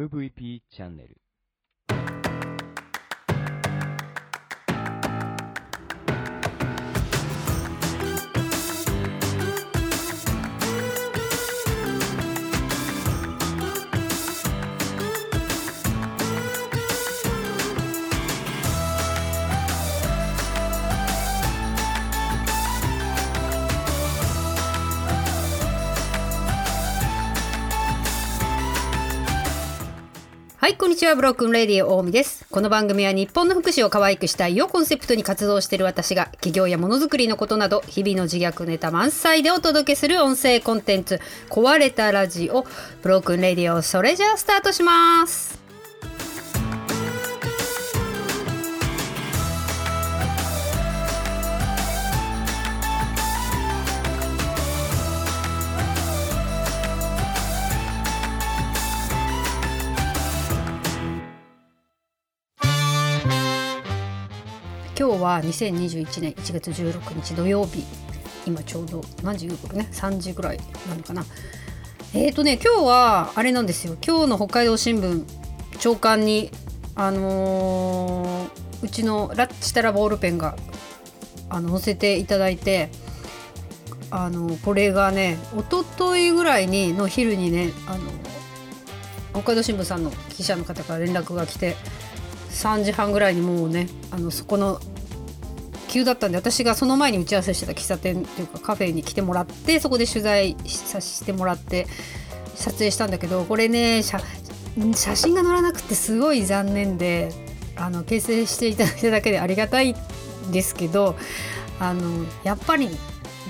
MVP チャンネル。はい、こんにちは。 Broken Radio 大海です。この番組は日本の福祉を可愛くしたいをコンセプトに活動している私が企業やものづくりのことなど日々の自虐ネタ満載でお届けする音声コンテンツ壊れたラジオ Broken Radio それじゃあスタートします。今日は2021年1月16日土曜日。今ちょうど何時これね3時ぐらいなのかな。えーとね今日はあれなんですよ。今日の北海道新聞朝刊にあのーうちのラッチタラボールペンがあの載せていただいてあのこれがね一昨日ぐらいにの昼にねあの北海道新聞さんの記者の方から連絡が来て3時半ぐらいにもうねあのそこの急だったんで私がその前に打ち合わせしてた喫茶店っていうかカフェに来てもらってそこで取材させてもらって撮影したんだけどこれね写真が載らなくてすごい残念であの形成していただいただけでありがたいんですけどあのやっぱり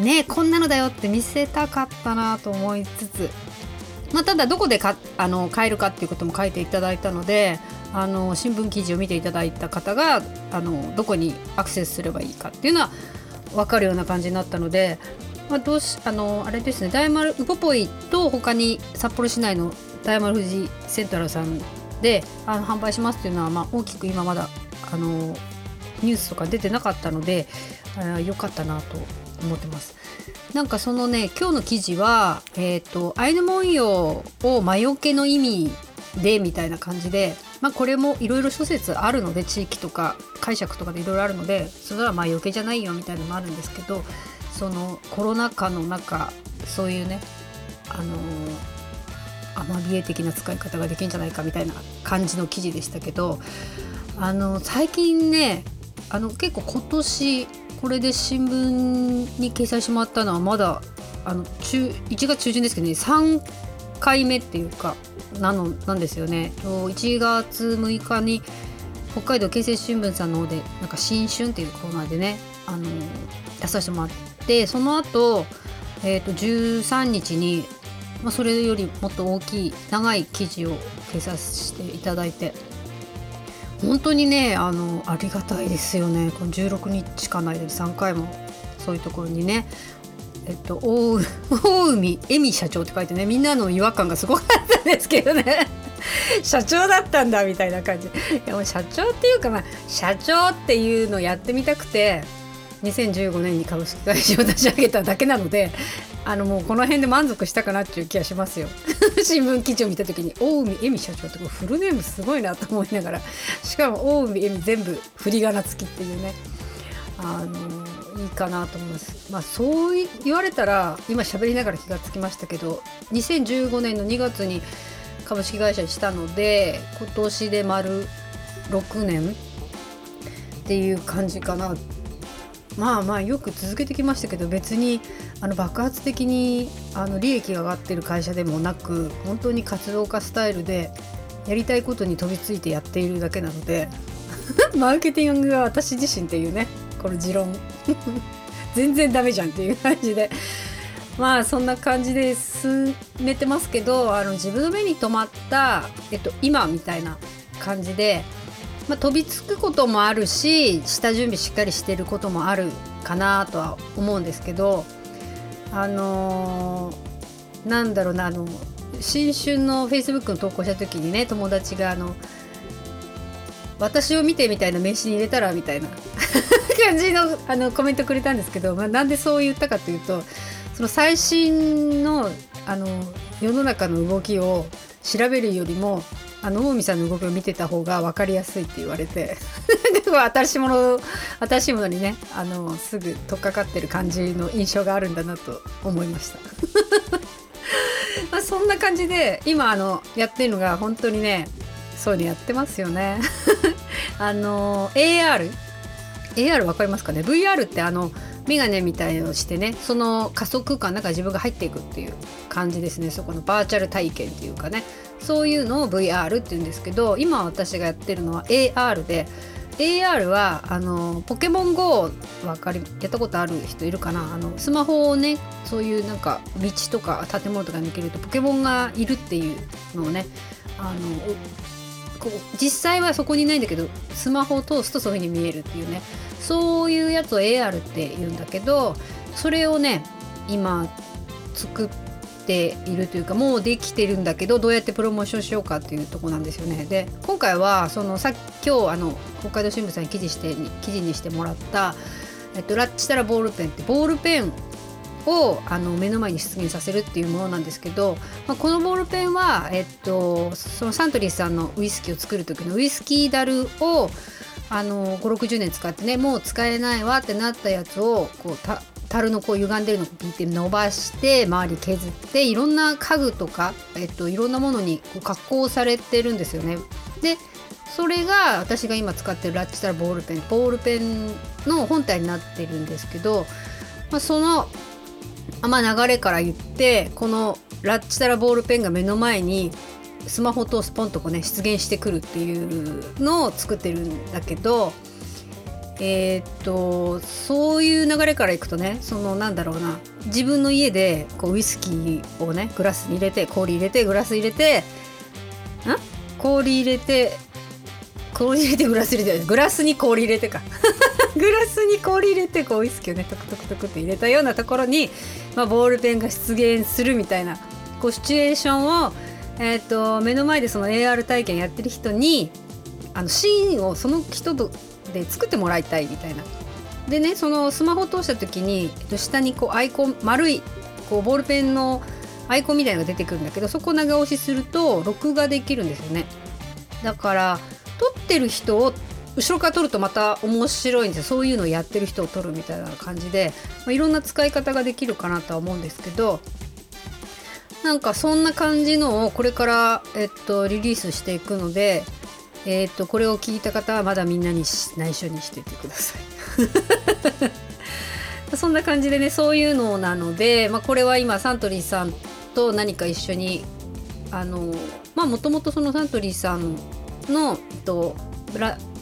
ねこんなのだよって見せたかったなと思いつつまあ、ただどこでかあの買えるかっていうことも書いていただいたのであの新聞記事を見ていただいた方があのどこにアクセスすればいいかっていうのは分かるような感じになったので、まあ、どうしあのあれですね大丸ウポポイと他に札幌市内の大丸富士セントラルさんであの販売しますっていうのは、まあ、大きく今まだあのニュースとか出てなかったのであ良かったなと思ってます。なんかそのね今日の記事は、えー、とアイヌ文様を魔除けの意味でみたいな感じで、まあ、これもいろいろ諸説あるので地域とか解釈とかでいろいろあるのでそれは魔除けじゃないよみたいなのもあるんですけどそのコロナ禍の中そういうねあのアマビエ的な使い方ができるんじゃないかみたいな感じの記事でしたけどあの最近ねあの結構今年これで新聞に掲載してもらったのはまだあの中1月中旬ですけどね3回目っていうかなのなんですよね。1月6日に北海道経済新聞さんの方でなんか新春っていうコーナーでねあの出させてもらってその後、えー、と13日に、まあ、それよりもっと大きい長い記事を掲載していただいて本当にねあのありがたいですよね。この16日間の間に3回もそういうところにねえっと大海恵美社長って書いてねみんなの違和感がすごかったんですけどね。社長だったんだみたいな感じ。いやもう社長っていうかまあ社長っていうのをやってみたくて2015年に株式会社を立ち上げただけなのであのもうこの辺で満足したかなっていう気がしますよ。新聞記事を見た時に大海恵美社長ってフルネームすごいなと思いながら しかも大海恵美全部振り仮名付きっていうね。あのいいかなと思います。まあそう言われたら今喋りながら気がつきましたけど2015年の2月に株式会社にしたので今年で丸6年っていう感じかな。まあまあよく続けてきましたけど別にあの爆発的にあの利益が上がってる会社でもなく本当に活動家スタイルでやりたいことに飛びついてやっているだけなので マーケティングが私自身っていうねこの持論。全然ダメじゃんっていう感じで。まあそんな感じで進めてますけどあの自分の目に留まった、えっと、今みたいな感じで、まあ、飛びつくこともあるし下準備しっかりしてることもあるかなとは思うんですけどあのーなんだろうなあの新春のフェイスブックの投稿した時にね友達があの私を見てみたいな名刺に入れたら？みたいな。感じのあのコメントくれたんですけど、まあ、なんでそう言ったかというとその最新のあの世の中の動きを調べるよりもあの大見さんの動きを見てた方が分かりやすいって言われて。新しいもの新しいものにねあのすぐ取っかかってる感じの印象があるんだなと思いました。まあそんな感じで今あのやってるのが本当にねそういうのやってますよね。あの AR AR 分かりますかね？VR ってあのメガネみたいのをしてねその仮想空間の中自分が入っていくっていう感じですねそこのバーチャル体験っていうかねそういうのを VR っていうんですけど今私がやってるのは AR で AR はあのポケモン GO わかりやったことある人いるかな？あのスマホをねそういうなんか道とか建物とかに行けるとポケモンがいるっていうのをねあのこう実際はそこにいないんだけどスマホを通すとそういう風に見えるっていうねそういうやつを AR って言うんだけどそれをね今作っているというかもうできてるんだけどどうやってプロモーションしようかっていうとこなんですよね。で今回はそのさ今日あの北海道新聞さんに記事して記事にしてもらった、えっと、ラッチタラボールペンってボールペンをあの目の前に出現させるっていうものなんですけど、まあ、このボールペンは、えっと、そのサントリーさんのウイスキーを作る時のウイスキーダルをあの560年使ってねもう使えないわってなったやつをこうた樽のこう歪んでるのをピーって伸ばして周り削っていろんな家具とか、えっと、いろんなものにこう加工されてるんですよね。でそれが私が今使ってるラッチタラボールペンボールペンの本体になってるんですけど、まあ、そのまあ、流れから言ってこのラッチタラボールペンが目の前にスマホとスポンとこうね出現してくるっていうのを作ってるんだけどえー、っとそういう流れからいくとねそのなんだろうな自分の家でこうウイスキーをねグラスに入れて氷入れてグラス入れてん氷入れて氷入れてグラス入れてグラスに氷入れてか グラスに氷入れてこうウイスキーをねトクトクトクって入れたようなところに、まあ、ボールペンが出現するみたいなこうシチュエーションを、えーと、目の前でその AR 体験やってる人にあのシーンをその人で作ってもらいたいみたいな。でねそのスマホを通した時に、えっと、下にこうアイコン丸いこうボールペンのアイコンみたいなのが出てくるんだけどそこを長押しすると録画できるんですよね。だから撮ってる人を後ろから撮るとまた面白いんですよそういうのをやってる人を撮るみたいな感じで、まあ、いろんな使い方ができるかなとは思うんですけどなんかそんな感じのをこれから、えっと、リリースしていくので、えっと、これを聞いた方はまだみんなに内緒にしていてください。そんな感じでねそういうのなので、まあ、これは今サントリーさんと何か一緒にあのまあもともとそのサントリーさんのえっと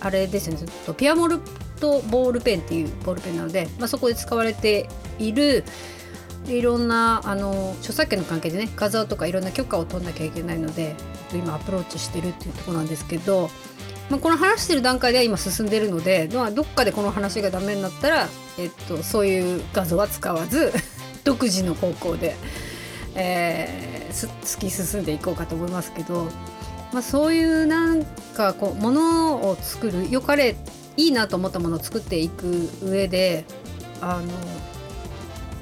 あれですよね。ピアモルとボールペンっていうボールペンなので、まあ、そこで使われているいろんなあの著作権の関係でね画像とかいろんな許可を取んなきゃいけないので今アプローチしてるっていうとこなんですけど、まあ、この話してる段階では今進んでるので、まあ、どっかでこの話がダメになったら、えっと、そういう画像は使わず 独自の方向で、えー、突き進んでいこうかと思いますけどまあ、そういうなんかこうものを作るよかれいいなと思ったものを作っていく上であの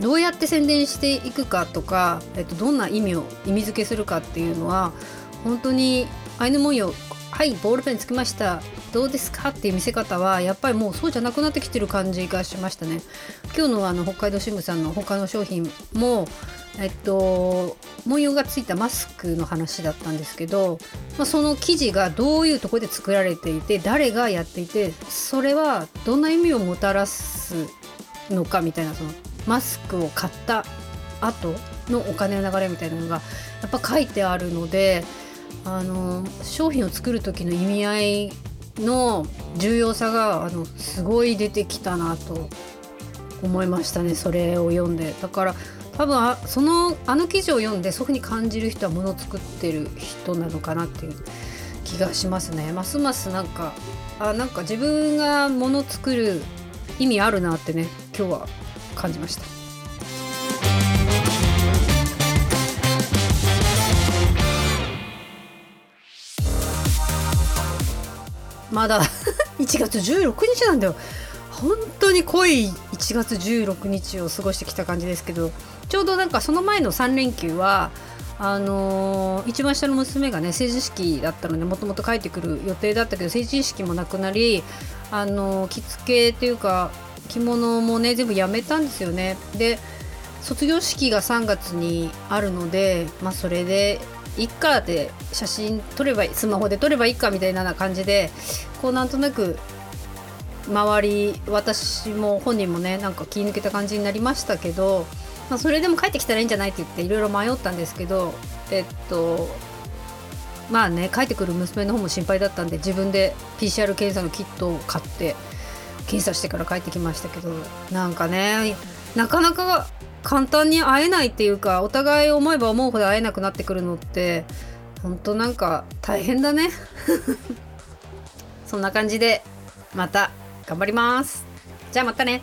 どうやって宣伝していくかとか、えっと、どんな意味を意味付けするかっていうのは本当にアイヌ文様はいボールペンつきましたどうですかっていう見せ方はやっぱりもうそうじゃなくなってきてる感じがしましたね。今日のあの北海道新聞さんの他の商品もえっと文様がついたマスクの話だったんですけど、まあ、その生地がどういうとこで作られていて誰がやっていてそれはどんな意味をもたらすのかみたいなそのマスクを買った後のお金の流れみたいなのがやっぱ書いてあるのであの商品を作る時の意味合いの重要さがあのすごい出てきたなと思いましたねそれを読んで。だから多分あそのあの記事を読んでそういうふうに感じる人はものを作ってる人なのかなっていう気がしますね。ますますなんかあなんか自分がもの作る意味あるなってね今日は感じました。まだ 1月16日なんだよ。本当に濃い1月16日を過ごしてきた感じですけど。ちょうどなんかその前の3連休はあのー、一番下の娘がね成人式だったのでもともと帰ってくる予定だったけど成人式もなくなり、あのー、着付けっていうか着物もね全部やめたんですよね。で卒業式が3月にあるので、まあ、それでいっかって写真撮ればいいスマホで撮ればいいかみたいな感じでこうなんとなく周り私も本人もねなんか気抜けた感じになりましたけど、まあ、それでも帰ってきたらいいんじゃないって言っていろいろ迷ったんですけどえっとまあね帰ってくる娘の方も心配だったんで自分で PCR 検査のキットを買って検査してから帰ってきましたけどなんかねなかなか簡単に会えないっていうかお互い思えば思うほど会えなくなってくるのって本当なんか大変だね。そんな感じでまた頑張ります。じゃあまたね。